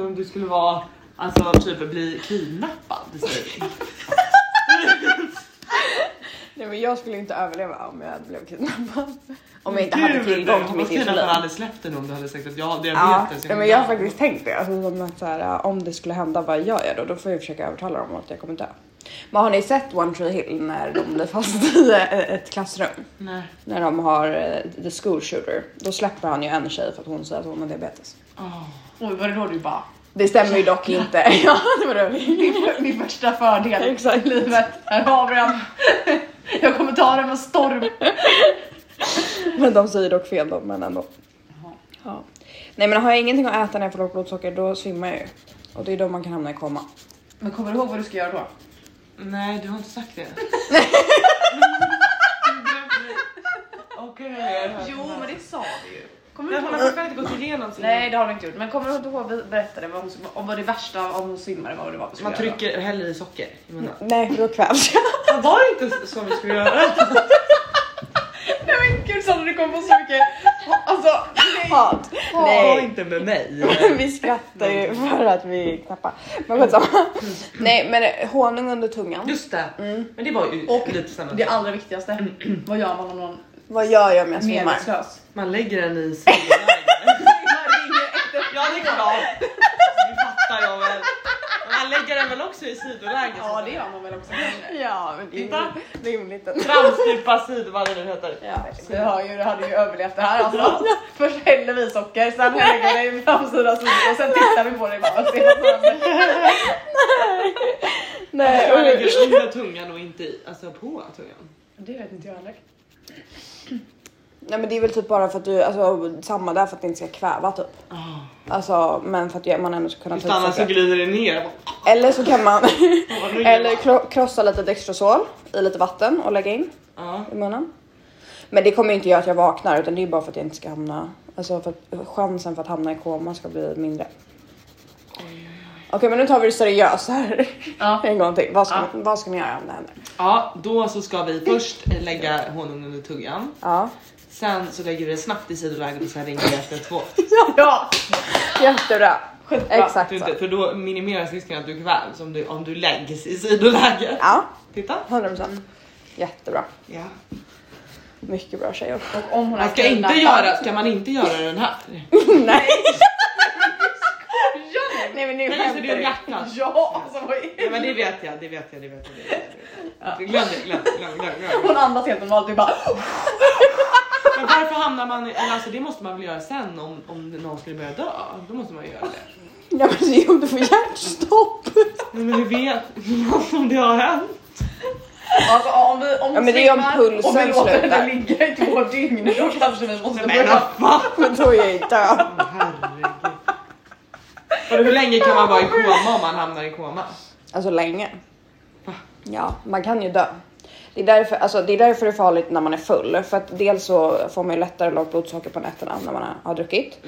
Om du skulle vara, alltså typ bli kidnappad. Nej men jag skulle inte överleva om jag blev kidnappad. Om jag inte hade tillgång till mitt insulin. insulin. hade släppt den om du hade sagt att jag har diabetes. ja, men jag har faktiskt tänkt det. Alltså, som att så här, om det skulle hända, vad gör jag då? Då får jag försöka övertala dem att jag kommer dö. Men har ni sett One Tree Hill när de blir fast i ett klassrum? Nej. När de har eh, the school shooter. Då släpper han ju en tjej för att hon säger att hon har diabetes. Åh. Oj var det då du bara, Det stämmer ju dock inte. ja, det var det. min, min värsta fördel Exakt. i livet. Här har vi den. Jag kommer ta den med storm. Men de säger dock fel då, men ändå. Jaha. Ja. Nej men har jag ingenting att äta när jag får lågt blodsocker då svimmar jag ju. Och det är då man kan hamna i koma. Men kommer du ihåg vad du ska göra då? Nej, du har inte sagt det. Okej. Jo men det sa vi ju. Kommer du hon har fortfarande inte gått igenom sin... Nej det har du inte gjort. Men kommer du inte ihåg vi berättade vad, hon, om vad det värsta om hon svimmade vad det var vi skulle Man göra trycker hellre i socker i munnen. Nej då kvävs jag. Men Var det inte så vi skulle göra? Nej men gud Sandra du kommer få så mycket alltså nej. Hat. Var Nej. inte med mig. vi skrattar ju för att vi knappar. Men skitsamma. Nej men eh, honung under tungan. Just det. Mm. Men det var ju Och lite samma. Det allra viktigaste, vad gör man om någon Vad gör jag om jag är svimmar? medvetslös? Man lägger den i sidoläge. Ja det är klart. Det fattar jag väl. Man lägger den väl också i sidoläge? Ja det gör man väl också kanske. Ja men det är rimligt. Framstupa sid vad det nu heter. Ja. Du hör ju, du hade ju överlevt det här alltså. Först häller vi socker, sen lägger vi det i framsida sidan och sen tittar vi på det bara som händer. Nej, Man lägger under tungan och inte i, alltså på tungan. Det vet inte jag heller. Nej men det är väl typ bara för att du, alltså samma där för att det inte ska kväva typ. Alltså men för att man ändå ska kunna Just annars så glider det ner. Eller så kan man eller krossa lite Dextrosol i lite vatten och lägga in Ja. i munnen. Men det kommer ju inte göra att jag vaknar utan det är bara för att jag inte ska hamna, alltså för att chansen för att hamna i koma ska bli mindre. Okej men nu tar vi det seriöst här Ja. en gång till. Vad ska, Ja. vad ska ni göra om det händer? ja, då så ska vi först lägga honung under tungan. Ja, Sen så lägger vi det snabbt i sidoläget och sen ringer vi efter två. Ja, jättebra. skitbra. Exakt Du så. inte, för då minimeras risken att du kvävs om du, om du läggs i sidoläge. Ja, Titta. 100%. Jättebra. Ja. Mycket bra tjejer. Och om hon Man är ska inte göra, ska man inte göra den här? Nej. Nej men nu Nej just det, det är skämtar hjärtat. Ja, alltså vad Ja, är men det vet jag, det vet jag, det vet jag. Det vet jag. Glöm det, glöm det, glöm, glöm, glöm. Hon andas helt normalt, du bara Men varför hamnar man i, eller alltså det måste man väl göra sen om, om någon skulle börja dö? Då måste man ju göra det. Ja men det är om du får hjärtstopp. Nej, men du vet om det har hänt. Alltså om vi om Ja, men det är om pulsen och vi låter henne ligga i två dygn då kanske vi måste Men börja. Men då är jag ju död. Herregud. Och hur länge kan man vara i koma om man hamnar i koma? Alltså länge. Ja, man kan ju dö. Det är, därför, alltså, det är därför det är farligt när man är full. För att dels så får man ju lättare lågt blodsocker på nätterna när man har druckit.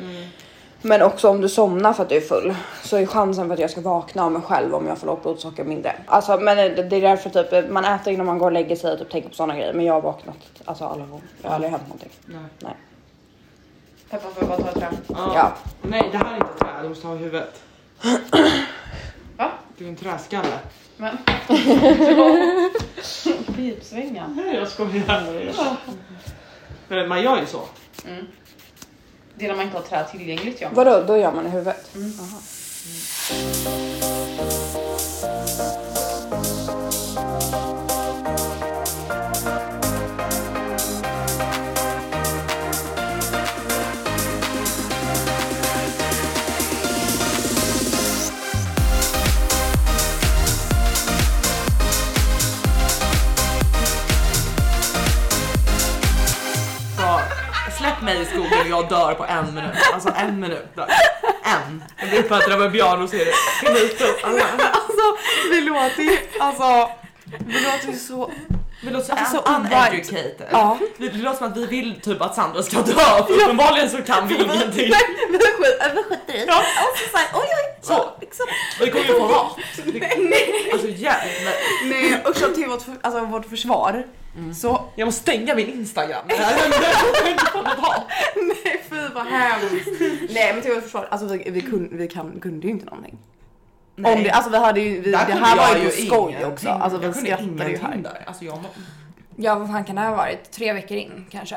Men också om du somnar för att du är full så är chansen för att jag ska vakna av mig själv om jag får lågt blodsocker mindre. Alltså, men det, det är därför typ man äter innan man går och lägger sig och typ tänker på sådana grejer. Men jag har vaknat alltså alla gånger. Det har aldrig hänt någonting. Nej. Nej. Peppa får jag bara ta ett trä. Ja. Ja. Nej, det här är inte ett träd, du måste ha huvudet. Va? Du är en träskalle. Men. Ja. Pipsvänga. Nej, jag skojar. Men man gör ju så. Mm. Det är när man inte har trä tillgängligt ja. Vadå, då gör man i huvudet? Aha. Mig i skogen och jag dör på en minut. Alltså en minut. Där. En. Jag blir uppäten av en björn och ser det. Finito. Alltså, Alltså vi låter ju, alltså vi låter ju så... vi låter så, Alltså, så un- uneducated. Ja. Det, det låter som att vi vill typ att Sandra ska dö för uppenbarligen så kan vi ingenting. Vi skiter i Ja. Och så såhär, oj oj. Så. Liksom. Och det kommer ju få hat. Alltså jävlar. Nej usch till vårt, alltså, vårt försvar. Så Jag måste stänga min Instagram. Det här inte få något hat. nej fy vad hemskt. Nej men till vårt försvar, alltså vi, vi, kunde, vi kan, kunde ju inte någonting. Nej. Om det, alltså vi hade ju, vi, det här var ju på skoj också. Alltså vi skrattade ju här. där. Alltså jag må... Ja, vad fan kan det ha varit? Tre veckor in kanske?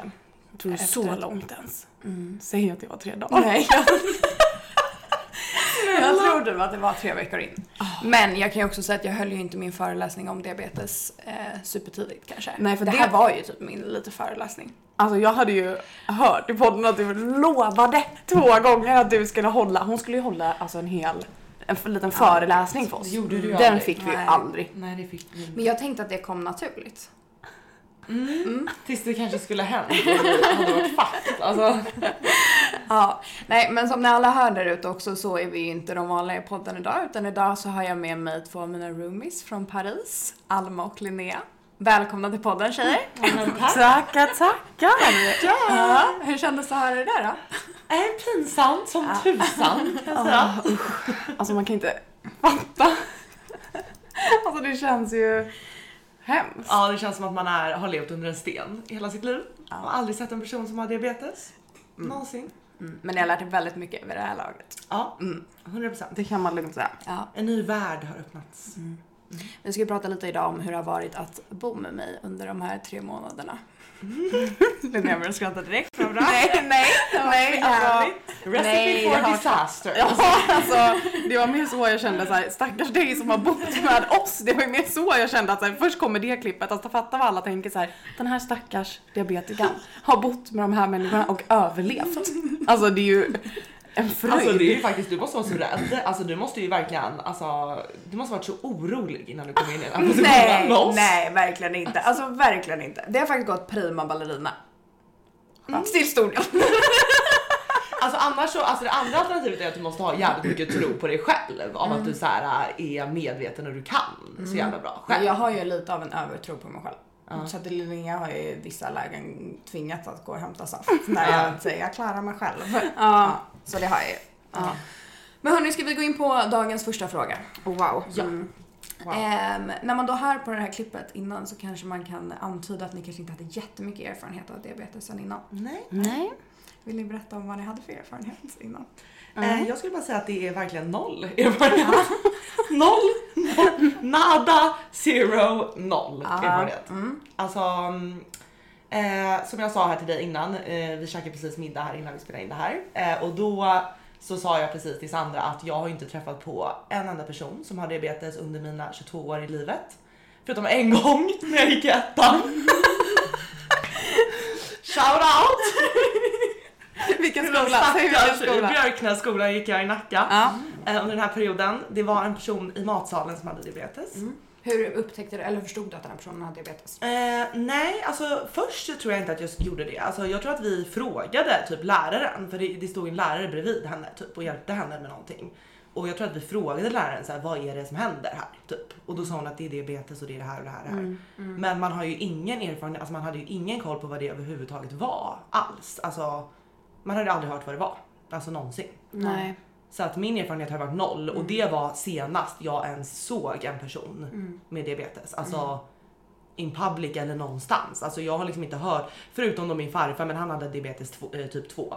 Jag tror det är så långt ens. Säg att det var tre dagar. Nej. jag trodde att det var tre veckor in. Men jag kan ju också säga att jag höll ju inte min föreläsning om diabetes eh, supertidigt kanske. Nej, för det, det- här var ju typ min lite föreläsning. Alltså jag hade ju hört i podden att du lovade två gånger att du skulle hålla, hon skulle ju hålla alltså en hel, en liten föreläsning för oss. Det gjorde du ju Den aldrig. fick vi ju Nej. aldrig. Nej det fick vi inte. Men jag tänkte att det kom naturligt. Tills det kanske skulle ha hänt och det hade varit fakt. Alltså. Ja, nej men som ni alla hör där ute också så är vi inte de vanliga i podden idag utan idag så har jag med mig två av mina roomies från Paris, Alma och Linnea. Välkomna till podden tjejer! Tackar, tackar! Ja, hur kändes det att höra det där då? Är pinsamt som tusan kan jag säga. Alltså man kan inte fatta. Alltså det känns ju hemskt. Ja det känns som att man är, har levt under en sten hela sitt liv. Jag har aldrig sett en person som har diabetes. Någonsin. Mm, men jag har lärt er väldigt mycket vid det här laget. Ja, 100%. Det kan man lugnt säga. Ja. En ny värld har öppnats. Vi ska prata lite idag om hur det har varit att bo med mig under de här tre månaderna. Linnea börjar skratta direkt. Nej, nej, nej. Alltså, Recipe Nej, for har- disaster. Ja, alltså det var mer så jag kände så här, stackars dig som har bott med oss. Det var mer så jag kände att så här, först kommer det klippet, alltså fatta vad alla tänker så här, den här stackars diabetikern har bott med de här människorna och överlevt. Alltså det är ju en fröjd. Alltså det är ju faktiskt, du måste vara så rädd. Alltså du måste ju verkligen, alltså du måste varit så orolig innan du kom in i den här positionen Nej, med oss. nej, verkligen inte. Alltså verkligen inte. Det har faktiskt gått prima ballerina. Till stor del. Alltså annars så, alltså det andra alternativet är att du måste ha jävligt mycket tro på dig själv. Av att du så här är medveten och du kan så jävla bra själv. Jag har ju lite av en övertro på mig själv. Så att Linnea har ju i vissa lägen tvingats att gå och hämta saft när jag säger jag klarar mig själv. Ja. Så det har jag ju. Ja. Men hörni, ska vi gå in på dagens första fråga? Oh, wow. Ja. Mm. Wow. Ehm, när man då hör på det här klippet innan så kanske man kan antyda att ni kanske inte hade jättemycket erfarenhet av diabetes sen innan. Nej. Nej. Vill ni berätta om vad ni hade för erfarenhet innan? Eh, jag skulle bara säga att det är verkligen noll erfarenhet. noll, noll, nada, zero, noll erfarenhet. Alltså, mm, eh, som jag sa här till dig innan, eh, vi käkade precis middag här innan vi spelade in det här. Eh, och då så sa jag precis till Sandra att jag har inte träffat på en enda person som har diabetes under mina 22 år i livet. Förutom en gång när jag gick i ettan. Shout out! Vilken skola? Säg vilken i skola? Björknässkolan gick jag i Nacka Ja. eh, under den här perioden. Det var en person i matsalen som hade diabetes. Hur upptäckte du, eller förstod du att den här personen hade diabetes? Eh, nej, alltså först tror jag inte att jag gjorde det. Alltså, jag tror att vi frågade typ läraren, för det, det stod en lärare bredvid henne typ, och hjälpte henne med någonting. Och jag tror att vi frågade läraren så här, vad är det som händer här? Typ. Och då sa hon att det är diabetes och det är det här och det här. Och det här. Men man har ju ingen erfarenhet, alltså man hade ju ingen koll på vad det överhuvudtaget var alls. Alltså, man hade aldrig hört vad det var. Alltså någonsin. Nej. Så att min erfarenhet har varit noll och det var senast jag ens såg en person med diabetes. Alltså in public eller någonstans. Alltså jag har liksom inte hört, förutom då min farfar men han hade diabetes två, eh, typ 2.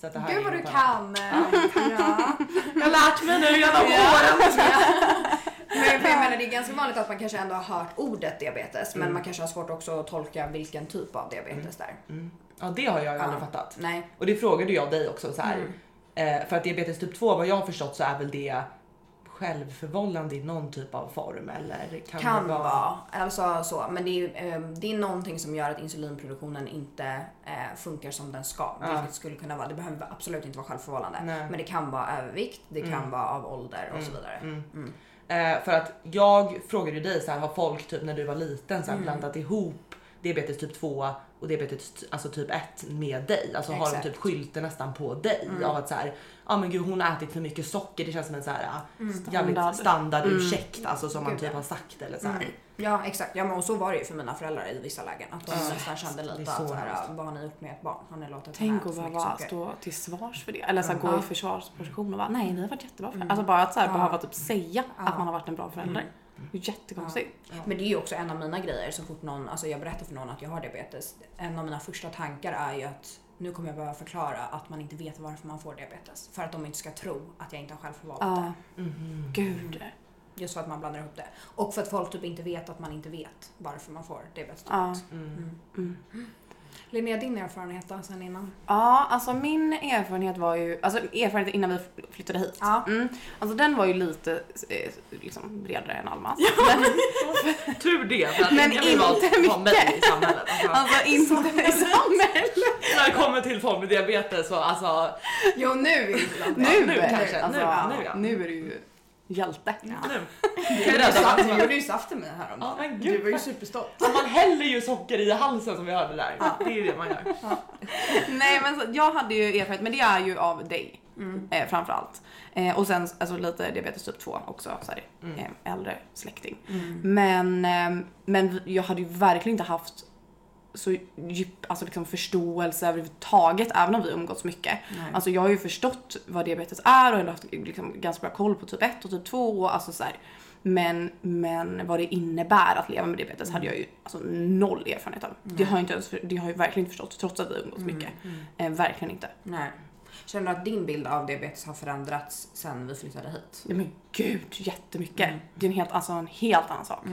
Så att det här Gud vad du kan! ja. Jag har lärt mig nu genom åren. menar, det är ganska vanligt att man kanske ändå har hört ordet diabetes men man kanske har svårt också att tolka vilken typ av diabetes det är. Ja det har jag ju aldrig fattat. Nej. Och det frågade jag dig också så här. Eh, för att diabetes typ 2 vad jag har förstått så är väl det självförvållande i någon typ av form eller kan, Kan det vara. Alltså så. Men det är, eh, det är någonting som gör att insulinproduktionen inte eh, funkar som den ska. Ja. Vilket skulle kunna vara, det behöver absolut inte vara självförvållande. Nej. Men det kan vara övervikt, det kan vara av ålder och så vidare. Mm. Eh, för att jag frågade ju dig så här, har folk typ när du var liten så här, Mm. blandat ihop diabetes typ 2 och diabetes alltså typ 1 med dig? Alltså har de Exakt. Mm. typ skylten nästan på dig av att så här, ah, men gud hon har ätit för mycket socker. Det känns som en så här Mm. mm. jävligt Standard. standard ursäkt alltså som man Gud, typ ja. har sagt eller så här. Ja exakt, ja, men och så var det ju för mina föräldrar i vissa lägen. Att de Ja. nästan kände lite så att så här, vad har ni gjort med ett barn? Har ni låtit Tänk att behöva stå till svars för det. Eller så här, gå Ja. i försvarsposition och bara nej ni har varit jättebra föräldrar. Alltså bara att så här, Ja. behöva typ säga Ja. att man har varit en bra förälder. Det är jättekonstigt. Men det är ju också en av mina grejer så fort någon, alltså jag berättar för någon att jag har diabetes. En av mina första tankar är ju att nu kommer jag behöva förklara att man inte vet varför man får diabetes. För att de inte ska tro att jag inte har själv förvalt Ja. det. Mm. Gud. Just för att man blandar ihop det. Och för att folk typ inte vet att man inte vet varför man får diabetes Ja. 1. Mm. Mm. Linnea, din erfarenhet då sen innan? Ja, alltså min erfarenhet var ju, alltså erfarenheten innan vi flyttade hit. Ja. Mm. Alltså den var ju lite eh, liksom bredare än Almas. Tur det, för att Men ingen vill vara- mig i samhället. Alltså, Alltså inte i samhället. när det kommer till folk med diabetes så alltså, Jo, nu Nu, nu kanske, Alltså, nu, ja, nu, ja. nu är du ju hjälte. nu. Du gjorde ju saft till mig häromdagen. Ja, men gud. du var ju superstolt. Ja, man häller ju socker i halsen som vi hörde där. Det är ju det man gör. Nej men så, jag hade ju erfarenhet, men det är ju av dig Mm. eh, framförallt. Eh, och sen alltså, lite diabetes typ 2 också, så här, Mm. eh, äldre släkting. Mm. Men, eh, men jag hade ju verkligen inte haft så djup alltså liksom förståelse överhuvudtaget, även om vi umgåtts mycket. Nej. Alltså jag har ju förstått vad diabetes är och ändå haft liksom ganska bra koll på typ 1 och typ 2 och alltså så här. Men, men vad det innebär att leva med diabetes hade jag ju alltså noll erfarenhet av. Det har jag, inte ens, det har jag verkligen inte förstått trots att vi umgås mycket. Eh, verkligen inte. Nej. Känner du att din bild av diabetes har förändrats sen vi flyttade hit? Ja, men gud, jättemycket. Det är en helt, alltså, en helt annan sak.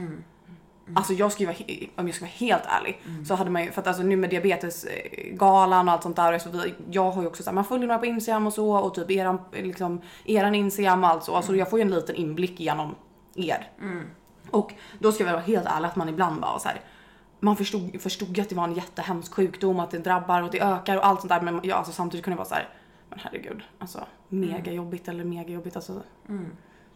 Alltså jag ju vara, om jag ska vara helt ärlig, så hade man ju, för att alltså nu med diabetesgalan och allt sånt där, och så vidare, jag har ju också så här, man följer några på Instagram och så och typ eran, liksom, eran Instagram och allt så, alltså jag får ju en liten inblick genom er. Och då ska jag vara helt ärlig att man ibland bara så här, man förstod, förstod ju att det var en jättehemsk sjukdom, att det drabbar och det ökar och allt sånt där men jag, alltså, samtidigt kunde jag vara så här, men herregud, alltså mega jobbigt eller mega jobbigt alltså.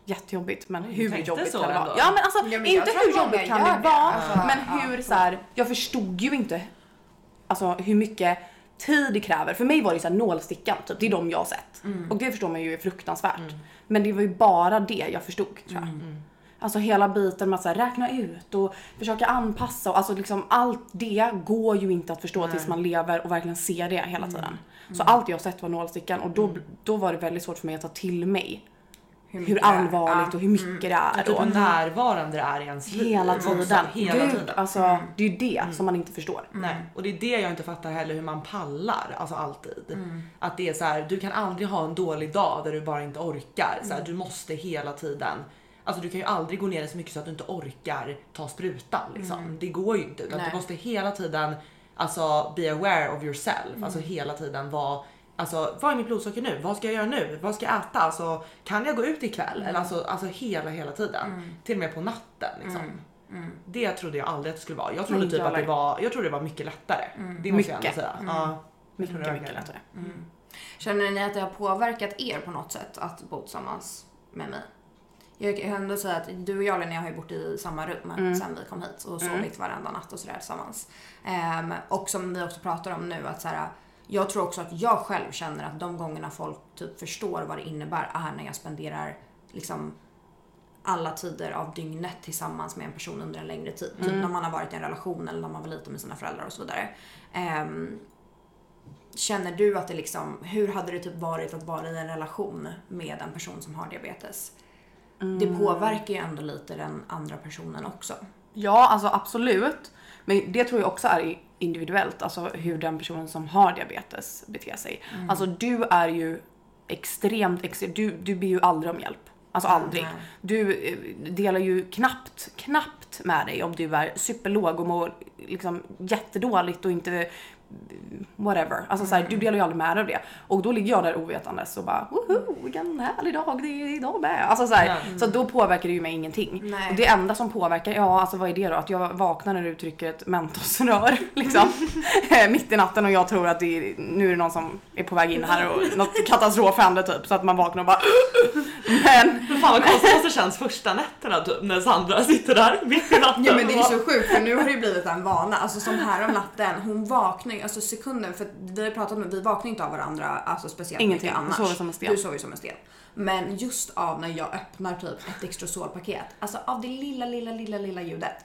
Jättejobbigt men hur tänkte jobbigt så kan det vara? Ja men alltså Ja, men inte hur jobbigt kan det vara Alltså, men ja, hur så här, jag förstod ju inte alltså hur mycket tid det kräver. För mig var det så här nålstickan, typ. det är de jag har sett. Och det förstår man ju är fruktansvärt. Men det var ju bara det jag förstod tror jag. Alltså hela biten med att så här, räkna ut och försöka anpassa och alltså liksom allt det går ju inte att förstå tills man lever och verkligen ser det hela tiden. Så allt jag har sett var nålstickan och då, då var det väldigt svårt för mig att ta till mig hur är. allvarligt och hur mycket det är. Typ och hur närvarande det är i ens liv. hela också, tiden. Hela Gud, tiden. alltså det är ju det som man inte förstår. Nej, och det är det jag inte fattar heller hur man pallar, alltså alltid. Att det är så här, du kan aldrig ha en dålig dag där du bara inte orkar. Så här, Du måste hela tiden, alltså du kan ju aldrig gå ner så mycket så att du inte orkar ta sprutan liksom. Det går ju inte utan Nej. du måste hela tiden alltså be aware of yourself, alltså hela tiden vara Alltså vad är mitt blodsocker nu? Vad ska jag göra nu? Vad ska jag äta? Alltså kan jag gå ut ikväll? Eller alltså, alltså hela hela tiden. Till och med på natten liksom. Det trodde jag aldrig att det skulle vara. Jag trodde typ att det var, jag trodde det var mycket lättare. Det måste jag ändå Mycket. säga. Ja, Mycket, mycket var lättare. Känner ni att det har påverkat er på något sätt att bo tillsammans med mig? Jag kan ändå säga att du och jag Linnea har ju bott i samma rum sen vi kom hit och sovit varenda natt och sådär tillsammans. Ehm, och som vi också pratar om nu att såhär, jag tror också att jag själv känner att de gångerna folk typ förstår vad det innebär är när jag spenderar liksom alla tider av dygnet tillsammans med en person under en längre tid. Typ när man har varit i en relation eller när man var liten med sina föräldrar och så vidare. Ehm, Känner du att det liksom, hur hade det typ varit att vara i en relation med en person som har diabetes? Det påverkar ju ändå lite den andra personen också. Ja, alltså absolut. Men det tror jag också är individuellt, alltså hur den personen som har diabetes beter sig. Alltså du är ju extremt, ex du, du ber ju aldrig om hjälp. Alltså aldrig. Nej. Du eh, delar ju knappt, knappt med dig om du är superlåg och mår liksom jättedåligt och inte whatever. Alltså så här, du delar ju aldrig med dig av det. Och då ligger jag där ovetandes och bara woho, vilken härlig dag det är idag med. Alltså så, här, så då påverkar det ju mig ingenting. Nej. Och det enda som påverkar, ja alltså vad är det då? Att jag vaknar när du trycker ett mentosrör liksom mitt i natten och jag tror att det är, nu är det någon som är på väg in här och något katastrof händer typ så att man vaknar och bara men Men fan vad konstigt det känns första nätterna typ när Sandra sitter där mitt i natten. Ja men det är så sjukt för nu har det ju blivit en vana. Alltså som här om natten, hon vaknar ju, alltså sekunden, för vi har pratat med, vi vaknar inte av varandra alltså speciellt Ingenting, mycket annars. sover som en sten. Du sover ju som en sten. Men just av när jag öppnar typ ett Dextrosol-paket, alltså av det lilla, lilla, lilla, lilla ljudet.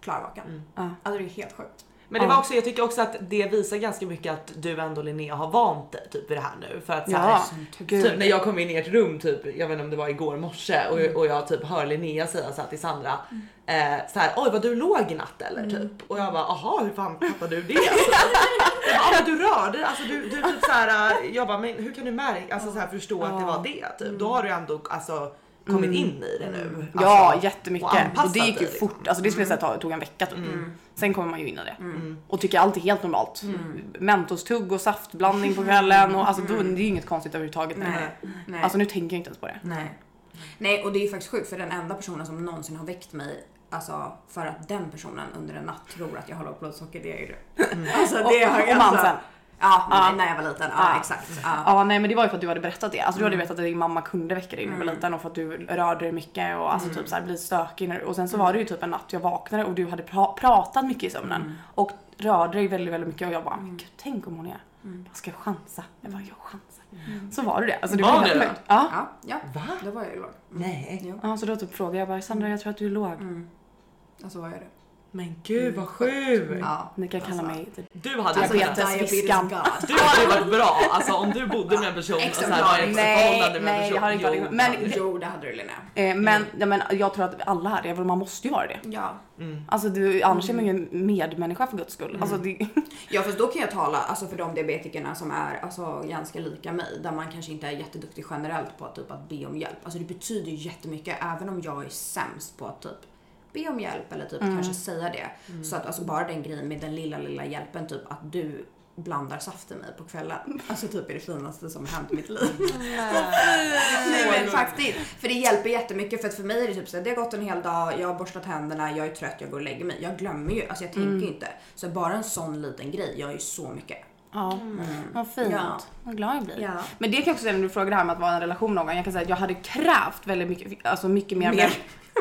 Klarvaken. Ja. Alltså det är helt sjukt. Men det var också, jag tycker också att det visar ganska mycket att du ändå Linnea har vant dig typ vid det här nu. För att så här, Ja, typ, när jag kom in i ert rum typ, jag vet inte om det var igår morse och, och jag typ hör Linnea säga så här till Sandra. Eh, så här, oj var du låg i natt eller typ? Och jag bara aha hur fan fattade du det? Alltså, "Ja, men du rörde alltså du, du typ så här, eh, jag bara men hur kan du märka, alltså så här, förstå att det var det typ? Då har du ändå alltså kommit in i det nu. Ja, Alltså, jättemycket. och Och, det gick ju liksom. fort. Alltså det skulle jag säga tog en vecka typ. Sen kommer man ju in i det. Och tycker allt är helt normalt. Mentostugg och saftblandning på kvällen. Och alltså då, det är ju inget konstigt överhuvudtaget. nu. Nej. Nej. Alltså nu tänker jag inte ens på det. Nej. Nej, och det är ju faktiskt sjukt för den enda personen som någonsin har väckt mig Alltså för att den personen under en natt tror att jag har lågt blodsocker, det är ju du. Alltså det Och- har och jag mamsen. Ja, Ja. när jag var liten. Ja, Ja. exakt. Ja. Ja nej men det var ju för att du hade berättat det. Alltså du hade berättat att din mamma kunde väcka dig när du var liten och för att du rörde dig mycket och alltså typ så här bli stökig. när- Och sen så var det ju typ en natt jag vaknade och du hade pra- pratat mycket i sömnen och rörde dig väldigt väldigt mycket och jag bara men gud tänk om hon är jag ska chansa. Jag bara jag chansar. Så var det det. Alltså det Var var det sjukt. Ja. Ja, ja. Va? Då var jag ju låg. Nej. Ja, så då typ frågade jag bara Sandra jag tror att du är låg. ja, så var jag det. Men gud vad sjukt. Ja. Ni kan kalla Alltså. mig typ Du hade Alltså, ju kunnat, du hade ju varit bra alltså om du bodde med en person och så här var ett förhållande med en nej, jag har inte varit- Jo, men- det hade du. Jo, det hade du Linnea. eh, men, ja, men jag tror att alla är det, man måste ju vara det. Ja. Alltså du, annars är man ju en medmänniska för guds skull. Alltså, det, Ja fast då kan jag tala alltså för de diabetikerna som är alltså, ganska lika mig där man kanske inte är jätteduktig generellt på att, typ, att be om hjälp. Alltså det betyder ju jättemycket även om jag är sämst på att typ be om hjälp eller typ kanske säga det. Så att alltså bara den grejen med den lilla lilla hjälpen typ att du blandar saft i mig på kvällen. Alltså typ är det finaste som har hänt i mitt liv. Nej men faktiskt. För det hjälper jättemycket för att för mig är det typ så det har gått en hel dag, jag har borstat händerna, jag är trött, jag går och lägger mig. Jag glömmer ju, alltså jag tänker ju inte. Så bara en sån liten grej gör ju så mycket. Ja, vad fint. Ja. Vad glad jag blir. Ja. Men det kan jag också säga när du frågar det här med att vara i en relation någon gång. Jag kan säga att jag hade krävt väldigt mycket, alltså mycket mer. Mer?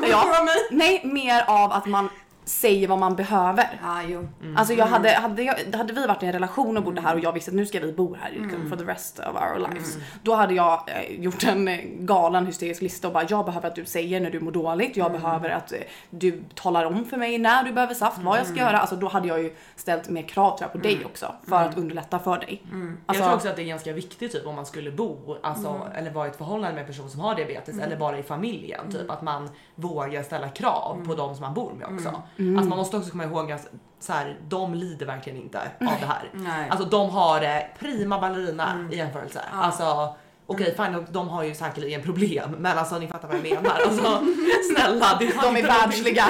Ja, nej, mer av att man säger vad man behöver. Ja, jo. Alltså jag hade, hade, jag, hade vi varit i en relation och bodde här och jag visste att nu ska vi bo här liksom, for the rest of our lives. Då hade jag eh, gjort en eh, galen hysterisk lista och bara jag behöver att du säger när du mår dåligt. Jag behöver att eh, du talar om för mig när du behöver saft, vad jag ska göra. Alltså då hade jag ju ställt mer krav tror jag, på dig också för att underlätta för dig. Jag Alltså, tror också att det är ganska viktigt typ om man skulle bo alltså, Mm. eller vara i ett förhållande med en person som har diabetes eller bara i familjen. Typ att man vågar ställa krav Mm. på de som man bor med också. Alltså, man måste också komma ihåg att så här, de lider verkligen inte av det här. Nej. Mm. Alltså de har det prima ballerina i jämförelse. Alltså Okej fine, de har ju säkerligen problem men alltså ni fattar vad jag menar. Alltså snälla. Det de är världsliga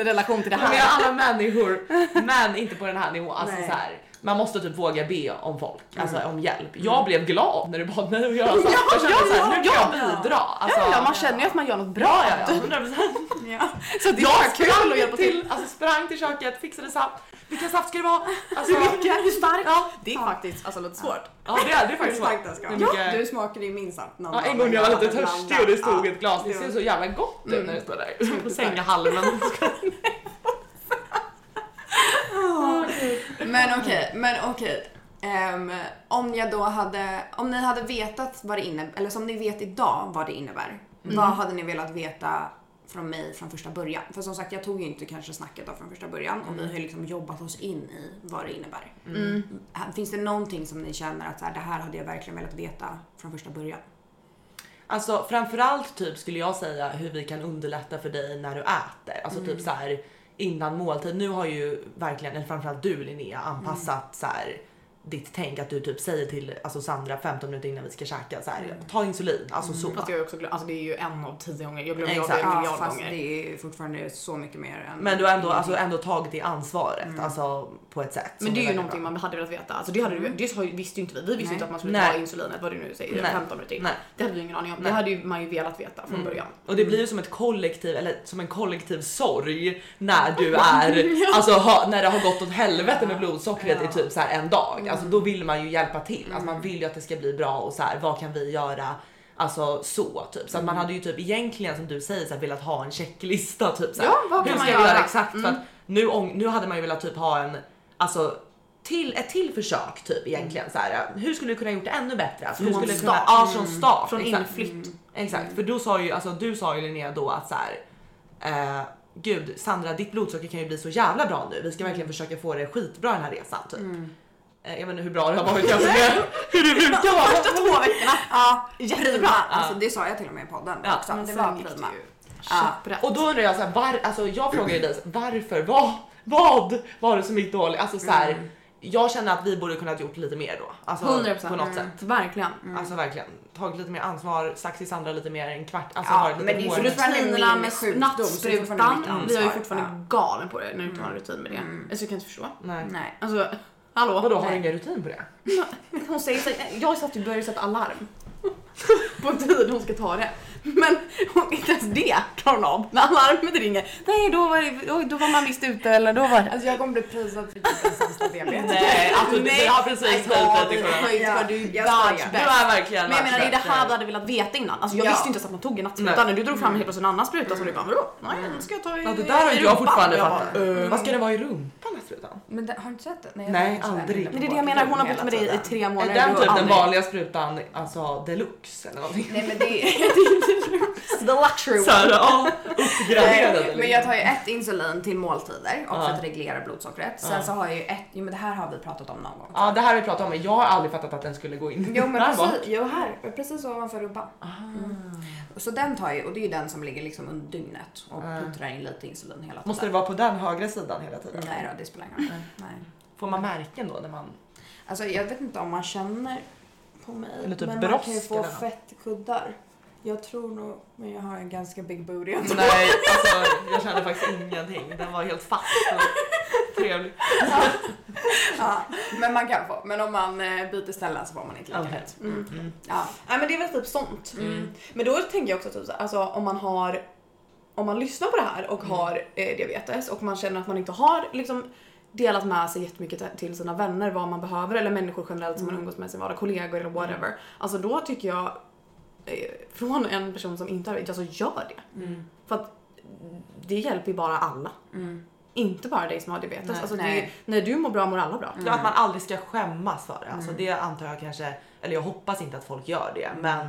i relation till det De är här. alla människor men inte på den här nivån. Alltså, Nej. så här, man måste typ våga be om folk, alltså om hjälp. Jag blev glad när du bad mig att göra så. jag kände ja, såhär, nu kan ja. jag bidra. Alltså, Ja, man känner ju att man gör något bra. ja, ja, 100%. Ja. Så det Jag kul att hjälpa till. till, alltså sprang till köket, fixade saft. Vilken saft ska det vara? Alltså, Hur mycket? Hur starkt? Ja, Det är faktiskt alltså, lite svårt. ja det, är, det faktiskt ska vara. mycket- Du smakade ju min saft Ja, en gång när jag var lite törstig och det stod ett glas, det Ja. ser så jävla gott ut Mm. när det står där på sänghalmen. Men okej, men okej. Ehm, om jag då hade, om ni hade vetat vad det innebär, eller som ni vet idag vad det innebär. Vad hade ni velat veta från mig från första början? För som sagt, jag tog ju inte kanske snacket då från första början och vi har ju liksom jobbat oss in i vad det innebär. Här- Finns det någonting som ni känner att så här, det här hade jag verkligen velat veta från första början? Alltså framförallt typ skulle jag säga hur vi kan underlätta för dig när du äter. Alltså typ så här innan måltid. Nu har ju verkligen, eller framförallt du Linnea, anpassat så här ditt tänk att du typ säger till alltså Sandra 15 minuter innan vi ska käka så här, ta insulin, alltså så. Fast jag också glöm, alltså det är ju en av tio gånger. Jag glömmer Exakt. det en Ja, miljard fast gånger. det är fortfarande så mycket mer än... Men du har ändå, alltså, ändå tagit det ansvaret alltså, på ett sätt. Men det är ju någonting bra. man hade velat veta. Alltså det, hade, du- det visste ju inte vi. Vi visste Nej. inte att man skulle Nej. ta insulinet, vad du nu säger, Nej. 15 minuter Nej. Det hade vi ingen aning om. Nej. Det hade ju man ju velat veta från början. Och det blir ju som ett kollektiv, eller som en kollektiv sorg när du är, alltså ha, när det har gått åt helvete med blodsockret i typ så här en dag. Alltså då vill man ju hjälpa till, alltså man vill ju att det ska bli bra och så här, vad kan vi göra? Alltså så typ. Så att man hade ju typ egentligen som du säger så här, velat ha en checklista typ så här, Ja, vad kan Hur man ska vi göra? göra exakt? För att nu, ång- nu hade man ju velat typ ha en, alltså till, ett till försök typ egentligen så här. Hur skulle du kunna gjort det ännu bättre? Alltså, hur Från skulle du kunna, start. ja från start. Från exakt. inflytt. Exakt, för du sa ju, alltså, du sa ju Linnea då att så här, eh, gud Sandra ditt blodsocker kan ju bli så jävla bra nu. Vi ska verkligen försöka få det skitbra den här resan typ. Eh, Jag vet inte hur bra det har varit jämfört med hur det brukar vara. Första två veckorna. Ja, Jättebra. Alltså, det sa jag till och med i podden Ja, också. Men det var prima. Ja. Och då undrar jag så här, var, alltså jag frågar ju dig varför, vad, vad var det som gick dåligt? Alltså så här, jag känner att vi borde kunnat gjort lite mer då. Alltså 100% på något Mm. sätt. Verkligen. Alltså verkligen tagit lite mer ansvar, sagt till Sandra lite mer en kvart, alltså Ja, varit lite men det är Rutinerna med sjukdom, nattsprutan. Vi är ju fortfarande galen på det när du inte har en rutin med det. Alltså jag kan inte förstå. Nej. Nej. Alltså hallå. Vadå, har du ingen rutin på det? Hon säger så jag satt ju började sätta alarm. på tid hon ska ta det. Men hon, inte ens det klarar hon av. När alarmet ringer. Nej då var, det, då var man visst ute eller då var Alltså jag kommer bli prisad för typ den sämsta diabeten. Nej, alltså du har precis höjt Ja, för du är är verkligen Men jag menar det är det här du hade velat veta innan. Alltså jag Ja. visste inte ens att man tog en nattspruta. Nej. När du drog fram helt plötsligt en annan spruta så du bara vadå? Nej den ska jag ta i Ja, det där har i jag fortfarande fattat. "Eh." Vad ska det vara i rumpan den sprutan? Men det, har du inte sett det? Nej, här aldrig. Men det är det jag menar, hon har bott med dig i tre Är månader. den du har typ den vanliga sprutan, alltså deluxe eller någonting? Nej men det The luxury Så här, ja? Men jag tar ju ett insulin till måltider och Ja. för att reglera blodsockret. Sen Ja. så har jag ju ett, jo men det här har vi pratat om någon gång. Ja det här har vi pratat om men jag har aldrig fattat att den skulle gå in Jo men precis, jo här, precis ovanför rumpan. Mm. Så den tar jag och det är ju den som ligger liksom under dygnet och Ja. puttrar in lite insulin hela tiden. Måste det vara på den högra sidan hela tiden? Nej då, det spelar ingen roll. Nej. Får man märken då när man... Alltså jag vet inte om man känner på mig. Eller typ men man kan ju få fettkuddar. Jag tror nog, men jag har en ganska big booty. Nej alltså jag kände faktiskt ingenting. Den var helt fast och trevlig. ja, men man kan få. Men om man eh, byter ställe så får man inte lika Okej. lätt. Mm. Mm. Ja. Nej men det är väl typ sånt. Mm. Men då tänker jag också typ alltså om man har om man lyssnar på det här och Mm. har eh, diabetes och man känner att man inte har liksom delat med sig jättemycket till- sina vänner vad man behöver eller människor generellt som man umgås med sin vardag, kollegor eller whatever. Alltså då tycker jag från en person som inte har alltså gör det. Mm. För att det hjälper ju bara alla. Mm. Inte bara dig som har diabetes. Nej. alltså det, Nej. när du mår bra mår alla bra. Ja, att man aldrig ska skämmas för det. Alltså Mm. det antar jag kanske, eller jag hoppas inte att folk gör det men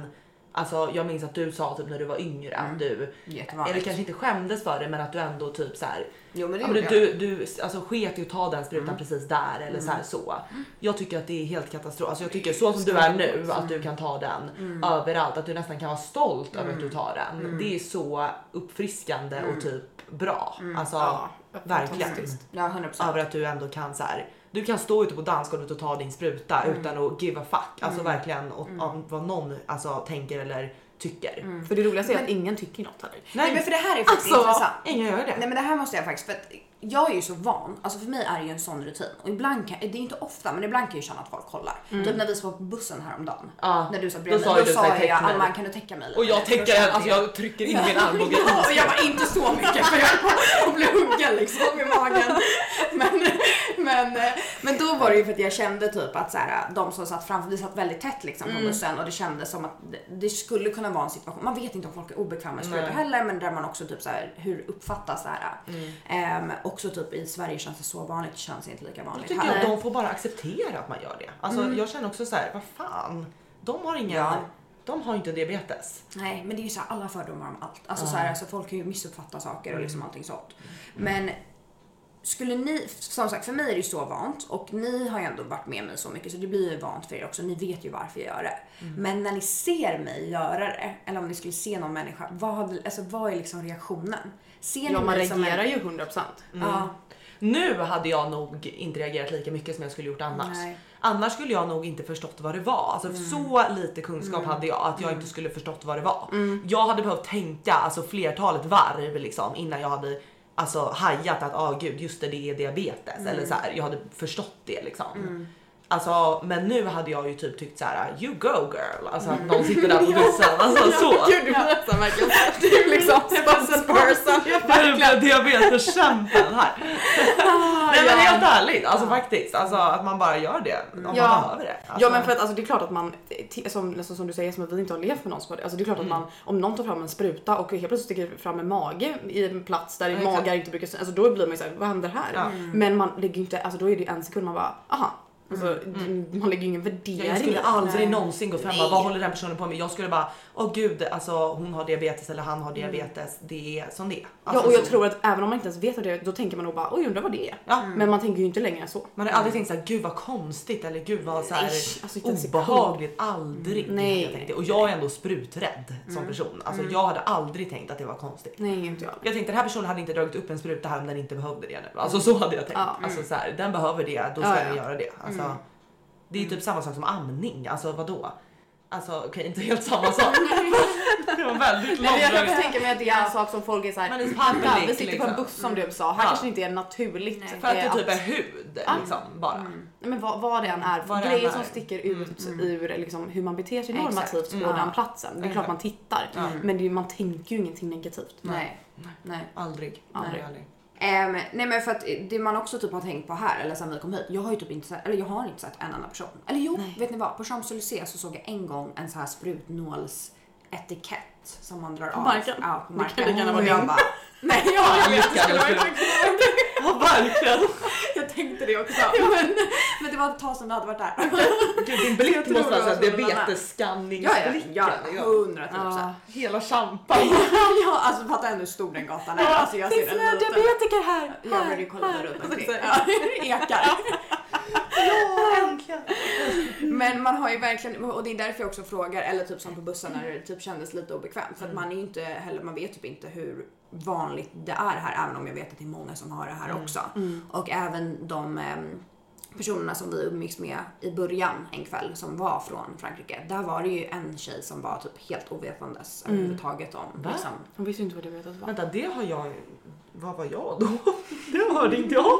Alltså jag minns att du sa typ när du var yngre att Mm. du, eller kanske inte skämdes för det men att du ändå typ så här, Jo men det Ja, men gjorde du, du alltså, sket i att ta den sprutan precis där eller så här så. Jag tycker att det är helt katastrof. Alltså, jag tycker så som du är nu, att du kan ta den överallt, att du nästan kan vara stolt över att du tar den. Det är så uppfriskande och typ bra. Alltså Ja, verkligen. Ja 100%. Över att du ändå kan så här. Du kan stå ute på dansgolvet och ta din spruta utan att give a fuck. Alltså verkligen och, av vad någon alltså, tänker eller tycker. För det roligaste är att Men- ingen tycker något heller. Nej men för det här är faktiskt Alltså, intressant. Ingen gör det. Nej men det här måste jag faktiskt, för att jag är ju så van, alltså för mig är det ju en sån rutin och ibland kan, det är inte ofta men ibland kan jag känna att folk kollar. Typ när vi var på bussen häromdagen. Ja, När du sa då bredvid mig, då du så här, sa "Täck jag mig." Alma kan du täcka mig lite? Och jag då kände alltså jag trycker in min armbåge Ja, och jag var inte så mycket för jag höll på bli huggen liksom i magen. Men, men, men då var det ju för att jag kände typ att så här, de som satt framför, vi satt väldigt tätt liksom på bussen och det kändes som att det, skulle kunna vara en situation, man vet inte om folk är obekväma sprutor Nej. heller men där man också typ så här, hur uppfattas det här? Mm. Ehm, också typ i Sverige känns det så vanligt, det känns inte lika Jag vanligt tycker här. att de får bara acceptera att man gör det. Alltså jag känner också så här, vad fan. De har ingen, Ja. de har inte diabetes. Nej, men det är ju så här, alla fördomar om allt. Alltså, så här, alltså folk kan ju missuppfatta saker och liksom allting sånt. Men skulle ni, som sagt för mig är det ju så vant och ni har ju ändå varit med mig så mycket så det blir ju vant för er också. Ni vet ju varför jag gör det. Men när ni ser mig göra det, eller om ni skulle se någon människa, vad, alltså, vad är liksom reaktionen? Ser Ja, man reagerar en... ju 100%. Ja, Nu hade jag nog inte reagerat lika mycket som jag skulle gjort annars. Nej. Annars skulle jag nog inte förstått vad det var. Alltså så lite kunskap hade jag att jag inte skulle förstått vad det var. Jag hade behövt tänka alltså flertalet varv liksom innan jag hade alltså hajat att ah gud just det, det är diabetes eller så här. Jag hade förstått det liksom. Alltså men nu hade jag ju typ tyckt så här: you go girl. Alltså att någon sitter där på bussen. Alltså så. Gud, du nästan verkligen du är liksom spokesperson. Jag blev diabeteskämpen här. Nej men helt ärligt, alltså faktiskt. Alltså att man bara gör det om Ja. man behöver det. Alltså, Ja men för att alltså, det är klart att man, som, nästan som du säger som att vi inte har levt med någon som har det. Alltså det är klart Mm. att man, om någon tar fram en spruta och helt plötsligt sticker fram en mage i en plats där magar inte brukar alltså då blir man ju såhär, vad händer här? Ja. Men man lägger ju inte, alltså då är det en sekund man bara, aha. Alltså, Man lägger ju ingen värdering Mm. jag skulle aldrig någonsin gå fram och bara, vad håller den personen på med? Jag skulle bara, åh gud, alltså hon har diabetes eller han har Mm. diabetes. Det är som det är. Ja Alltså, och jag så- tror att även om man inte ens vet vad det är, då tänker man nog bara oj undrar vad det är. Ja. Men man tänker ju inte längre än så. Man har aldrig tänkt såhär, gud vad konstigt eller gud vad så här, alltså obehagligt. Aldrig. Nej. Jag. Och jag är ändå spruträdd som person. Alltså jag hade aldrig tänkt att det var konstigt. Nej inte jag. Jag tänkte den här personen hade inte dragit upp en spruta här om den inte behövde det nu. Alltså så hade jag tänkt. Ja. Alltså så här, den behöver det, då ska Ja, den ja. göra det. Alltså, Det är typ samma sak som amning. Alltså vadå? Alltså okej inte helt samma sak. det var väldigt Nej, men jag kan också långt. tänka mig att det är en sak som folk är såhär, Men i "Vänta, public, vi sitter på en liksom." buss som du sa, här Ja. kanske inte är naturligt. Nej. För att det typ är hud liksom bara. Nej, men vad, vad det än är, Vad det grejer än som är. sticker ut ur liksom, hur man beter sig normativt på Mm. den platsen. Det är klart man tittar, men det, är- man tänker ju ingenting negativt. Nej. Nej. Aldrig. Nej. Aldrig, Ehm, nej men för att det man också typ har tänkt på här, eller sen vi kom hit, jag har ju typ inte sett, eller jag har inte sett en enda person. Eller jo, Nej. vet ni vad? På Champs-Élysées så såg jag en gång en så här sprutnåls etikett som man drar På av. marken? Ja, på Det marken. kan lika gärna vara jag bara, nej jag, Ja, jag, vet, det du. Ja verkligen. Jag tänkte det också. men, men det var ett tag sedan vi hade varit där. Gud din blick måste vara var såhär diabetesscanningsblicken. Ja, ja, ja, hundra tusen. Ja. Hela champan. Ja, alltså fatta ändå hur stor den gatan är. Alltså, jag ser Finns det några diabetiker här? Jag började kolla här. runt Och omkring. Ja, Ekar. Ja äntligen. Men man har ju verkligen, och det är därför jag också frågar, eller typ som på bussen när det typ kändes lite obekvämt. För att man är ju inte heller, man vet typ inte hur vanligt det är här, även om jag vet att det är många som har det här också. Och även de ehm, personerna som vi umgicks med i början en kväll som var från Frankrike. Där var det ju en tjej som var typ helt ovetandes överhuvudtaget om Va? liksom, Hon visste inte vad diabetes var. Vänta det har jag, vad var jag då? Det hörde inte jag.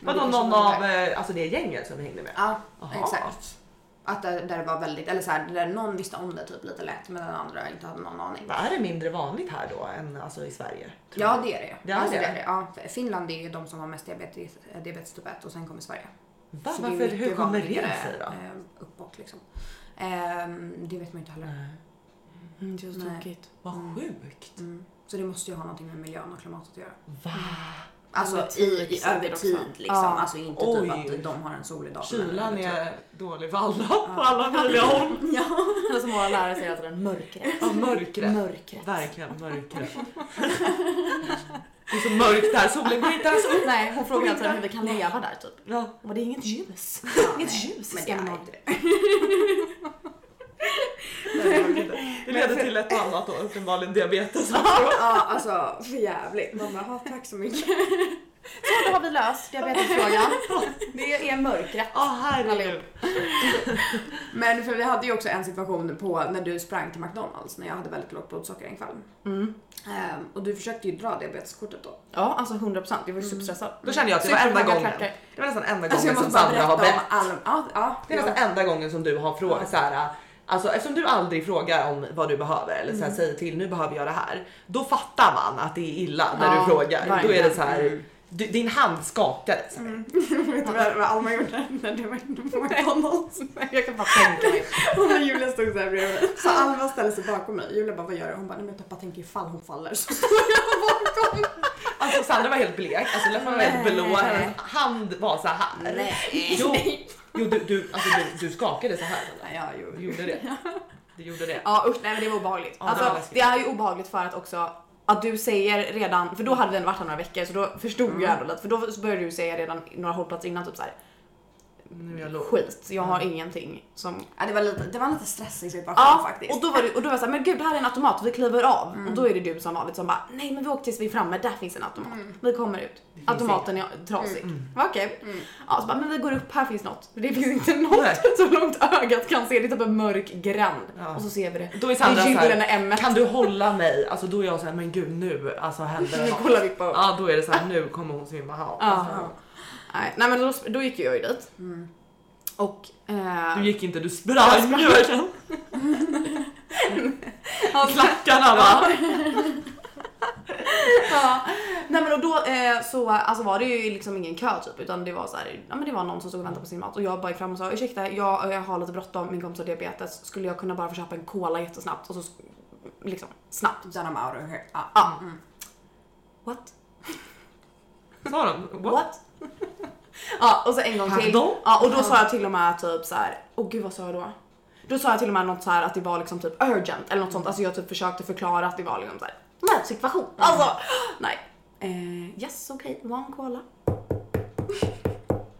Vadå det någon av eh, alltså det gänget som vi hängde med? Ja, Jaha. exakt. Att där, där det var väldigt, eller så här, där någon visste om det typ lite lätt men den andra inte hade någon aning. Är det mindre vanligt här då än alltså i Sverige? tror Ja du? det är det. Det är alltså, det? det, är det. Ja, Finland är ju de som har mest diabetes, eh, diabetes typ 1 och sen kommer Sverige. Va? Så Varför, hur kommer det sig då? eh, uppåt liksom. Ehm, det vet man ju inte heller. Nej. Mm, det är så Nej. tråkigt. Vad sjukt. Mm. Så det måste ju ha någonting med miljön och klimatet att göra. Va? Alltså i, tid i över tid liksom. Ja. Alltså inte Oj. typ att de har en solig dag. Kylan är dålig för alla på alla möjliga håll. Ja. Eller som våra lärare säger att det är en mörkret. Ja, mörkret. Mörkret. Verkligen mörkret. Det är så mörkt här, solen går inte ens upp. Nej, hon frågar alltså hur vi kan leva där typ. Ja. Och det är inget ljus. Ja, Inget nej, ljus Men det är inte det. Det leder till ett annat då, uppenbarligen diabetes. Ja alltså för jävligt. Man bara, "Ja, tack så mycket. Så då har vi löst diabetesfrågan. Det är mörkret. Ja herregud. Men för vi hade ju också en situation på när du sprang till McDonalds när jag hade väldigt lågt blodsocker en kväll. Mm. Ehm, och du försökte ju dra diabeteskortet då. Ja, alltså 100%. Jag var ju superstressad. Då kände jag att det var enda gången. Det var nästan enda Alltså gången som måste bara Sandra har bett. all... Ja, ja. Det är nästan enda gången som du har frågat så här. Alltså eftersom du aldrig frågar om vad du behöver eller så Mm. säger till nu behöver jag det här. Då fattar man att det är illa när Ja, du frågar. Då är det så här. Du, din hand skakade. Så här. Vet du vad vad Alma gjorde när du var på McDonalds? Jag kan bara tänka mig. Hon och Julia stod såhär bredvid. Så Alma ställer sig bakom mig. Julia bara vad gör du? Hon bara nej men jag bara tänker ifall hon faller så står jag bakom. Alltså Sandra var helt blek, alltså läpparna var helt blå, hennes hand var så här. Nej. Jo, jo du, du, alltså, du, du skakade så här. Sandra. Ja, jo. Du gjorde det. Du gjorde det. Ja usch, nej men det var obehagligt. Ja, det alltså, var läskigt. det är ju obehagligt för att också att du säger redan, för då hade den varit här några veckor så då förstod jag ändå lite för då så började du säga redan några hållplatser innan typ såhär Nu är jag skit, jag har ingenting som Ja, det var lite, det var en lite stressig situation Ja, faktiskt. och då var det, och då var jag såhär, men gud det här är en automat, vi kliver av. Och då är det du som vanligt som bara, nej men vi åker tills vi är framme, där finns en automat. Vi kommer ut. Automaten är trasig. Mm. Okej. Ja, så bara, men vi går upp, här finns något. Det finns inte något Nej. så långt ögat kan se, det är typ en mörk gränd. Ja. Och så ser vi det. Då är Sandra det så gyllene här, M1. kan du hålla mig? Alltså då är jag så här, men gud nu alltså händer det Nu något. kollar vi på. Ja då är det så här, nu kommer hon svimma av. Alltså, Nej, nej men då, då gick jag ju dit. Och... Eh, Du gick inte, du sprang ju verkligen. Klackarna va? ja. Nej men och då eh, så alltså var det ju liksom ingen kö typ utan det var så här, ja men det var någon som stod och väntade på sin mat och jag bara gick fram och sa ursäkta jag, jag har lite bråttom, min kompis har diabetes, skulle jag kunna bara få köpa en cola jättesnabbt och så liksom snabbt. Then I'm out of here. Ja. Ja. What? Sa de? What? What? Ja och så en gång till. Pardon? Ja och då sa jag till och med typ så här, åh gud vad sa jag då? Då sa jag till och med något så här att det var liksom typ urgent eller något sånt. Alltså jag typ försökte förklara att det var liksom så här nödsituation. Alltså nej. Eh, yes okej, okay. one cola.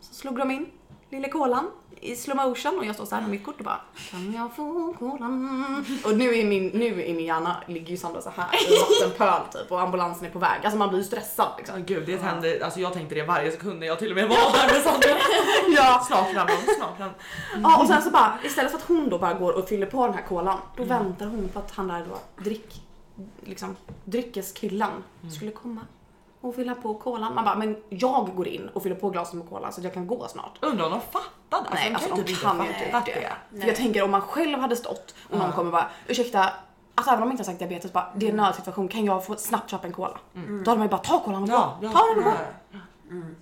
Så slog de in lille kolan i slow motion och jag står så här med mitt kort och bara Kan jag få kolan? Och nu är min, nu är min hjärna ligger ju Sandra så här i vattenpöl typ och ambulansen är på väg. Alltså man blir ju stressad liksom. Oh, gud det hände, alltså jag tänkte det varje sekund när jag till och med var där med Sandra. ja. Snart framåt, snart framåt. Ja och sen så bara istället för att hon då bara går och fyller på den här kolan då mm. väntar hon på att han där då drick, liksom dryckeskillen mm. skulle komma och fylla på kolan. Man bara, men jag går in och fyller på glaset med kola så att jag kan gå snart. Undrar om de fattade? Nej, alltså, alltså, de kan inte det. det. Jag tänker om man själv hade stått och någon kommer bara, ursäkta, Alltså även om man inte har sagt diabetes, bara, det är en nödsituation, kan jag få snabbt köpa en cola? Mm. Då hade man ju bara, ta kolan och gå. Ja, ja, ta den och gå. Mm.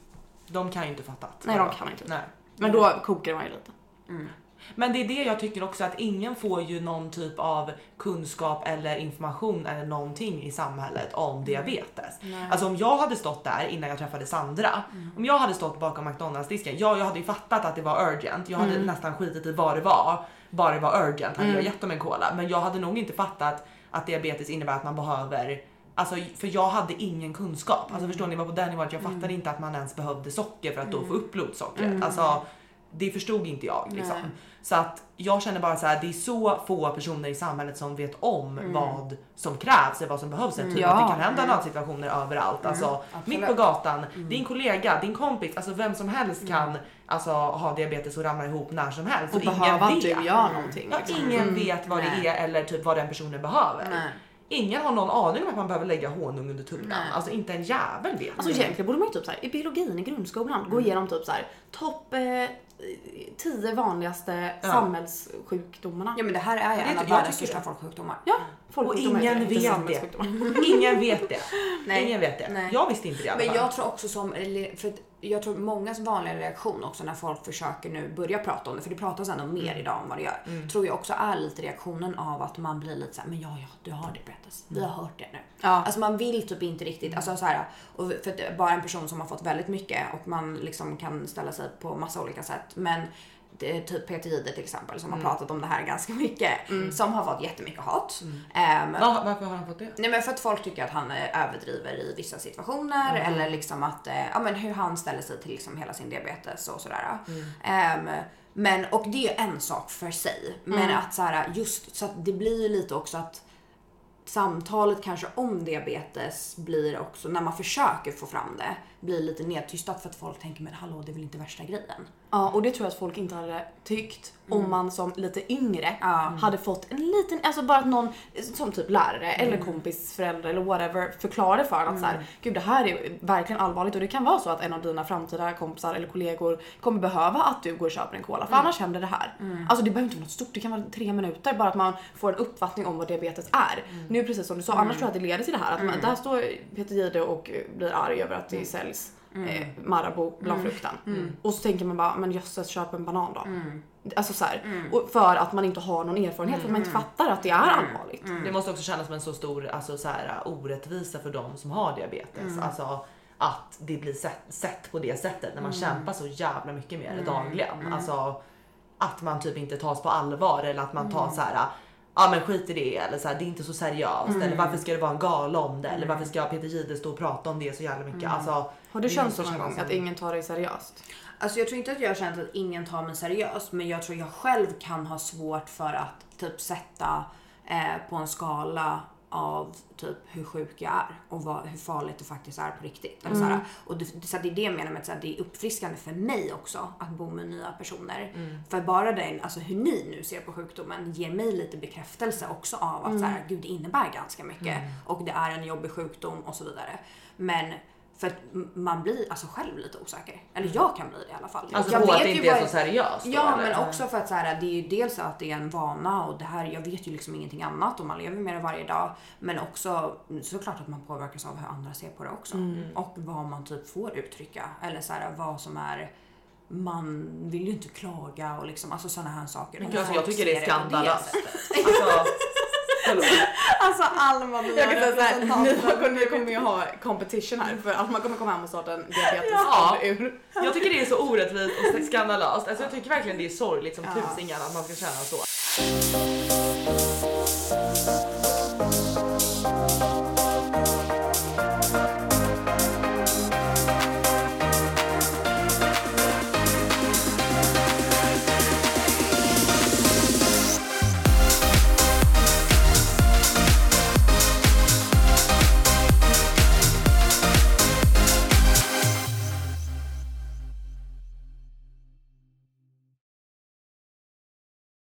De kan ju inte fatta. Nej, de kan inte. Nej. Men då kokar man ju lite. Mm. Men det är det jag tycker också att ingen får ju någon typ av kunskap eller information eller någonting i samhället om mm. diabetes. Nej. Alltså om jag hade stått där innan jag träffade Sandra, mm. om jag hade stått bakom McDonalds disken, ja jag hade ju fattat att det var urgent. Jag hade mm. nästan skitit i vad det var, bara det var urgent hade mm. jag gett dem en cola. Men jag hade nog inte fattat att diabetes innebär att man behöver Alltså för jag hade ingen kunskap. Alltså förstår ni, var på den nivån att jag fattade mm. inte att man ens behövde socker för att då få upp blodsockret. Alltså det förstod inte jag liksom. Nej. Så att jag känner bara så här, det är så få personer i samhället som vet om mm. vad som krävs eller vad som behövs. Mm. Typ ja. att det kan hända mm. nödsituationer överallt. Mm. Alltså mitt på gatan, mm. din kollega, din kompis, alltså vem som helst kan mm. alltså, ha diabetes och ramla ihop när som helst. Och, och ingen vet. du gör någonting. Ja, liksom. ingen vet vad det är eller typ vad den personen behöver. Nej. Ingen har någon aning om att man behöver lägga honung under tungan. Alltså inte en jävel vet. Alltså egentligen borde man ju typ såhär i biologin i grundskolan gå igenom typ såhär topp eh, tio vanligaste ja. samhällssjukdomarna. Ja men det här är ju en av världens största folksjukdomar. Ja, och ingen vet det. ingen vet det. Nej. Ingen vet det. Nej. Jag visste inte det i alla fall. Men jag tror också som, för jag tror mångas vanliga reaktion också när folk försöker nu börja prata om det, för det pratas ändå mer mm. idag om vad det gör, mm. tror jag också är lite reaktionen av att man blir lite såhär, men ja, ja, du har diabetes. Mm. Vi har hört det nu. Ja. Alltså man vill typ inte riktigt, alltså så här, och för bara en person som har fått väldigt mycket och man liksom kan ställa sig på massa olika sätt, men typ Peter Jihde till exempel som mm. har pratat om det här ganska mycket. Mm. Som har fått jättemycket hat. Mm. Um, Var, varför har han fått det? Nej men för att folk tycker att han överdriver i vissa situationer mm. eller liksom att, uh, ja men hur han ställer sig till liksom hela sin diabetes och sådär. Um, men, och det är en sak för sig. Men mm. att så här, just så att det blir ju lite också att samtalet kanske om diabetes blir också, när man försöker få fram det, blir lite nedtystat för att folk tänker men hallå det är väl inte värsta grejen. Ja och det tror jag att folk inte hade tyckt mm. om man som lite yngre ja. hade fått en liten, alltså bara att någon som typ lärare mm. eller kompis, förälder eller whatever förklarade för en att mm. så här, gud det här är verkligen allvarligt och det kan vara så att en av dina framtida kompisar eller kollegor kommer behöva att du går och köper en cola för mm. annars händer det här. Mm. Alltså det behöver inte vara något stort, det kan vara tre minuter bara att man får en uppfattning om vad diabetes är. Mm. Nu precis som du sa, annars tror jag att det leder till det här att man, där står Peter Jihde och blir arg över att det säljs mm. eh, Marabou blandfrukten. Mm. mm. Och så tänker man bara, men jösses köp en banan då. Mm. Alltså så här, mm. och för att man inte har någon erfarenhet, för att man inte fattar att det är allvarligt. Det måste också kännas som en så stor alltså, så här, orättvisa för de som har diabetes. Alltså, att det blir sett, sett på det sättet när man kämpar så jävla mycket med det dagligen. Alltså, att man typ inte tas på allvar eller att man tar så här ja men skit i det eller så här, det är inte så seriöst mm. eller varför ska det vara en gala om det mm. eller varför ska Peter Jihde stå och prata om det så jävla mycket. Mm. Alltså, har du känt så någon gång att ingen tar dig seriöst? Alltså jag tror inte att jag har känt att ingen tar mig seriöst men jag tror jag själv kan ha svårt för att typ sätta eh, på en skala av typ hur sjuk jag är och vad, hur farligt det faktiskt är på riktigt. Eller mm. såhär, och det, så det är det jag menar med att det är uppfriskande för mig också att bo med nya personer. Mm. För bara den, alltså hur ni nu ser på sjukdomen ger mig lite bekräftelse också av att mm. så gud det innebär ganska mycket mm. och det är en jobbig sjukdom och så vidare. Men för att man blir alltså själv lite osäker. Eller jag kan bli det i alla fall. Alltså jag på att det inte är så seriöst? Ja, eller? men också för att så här, det är ju dels att det är en vana och det här, jag vet ju liksom ingenting annat och man lever med det varje dag. Men också såklart att man påverkas av hur andra ser på det också. Mm. Och vad man typ får uttrycka. Eller så här, vad som är man vill ju inte klaga och liksom, alltså sådana här saker. Men alltså, jag tycker det är skandalöst. alltså Alma Jag kan säga såhär, ni, kommer ju ha competition här för Alma kommer komma hem och starta en diabetes ja. ur. Jag tycker det är så orättvist och skandalöst. Alltså jag tycker verkligen det är sorgligt som ja. tusingar att man ska känna så.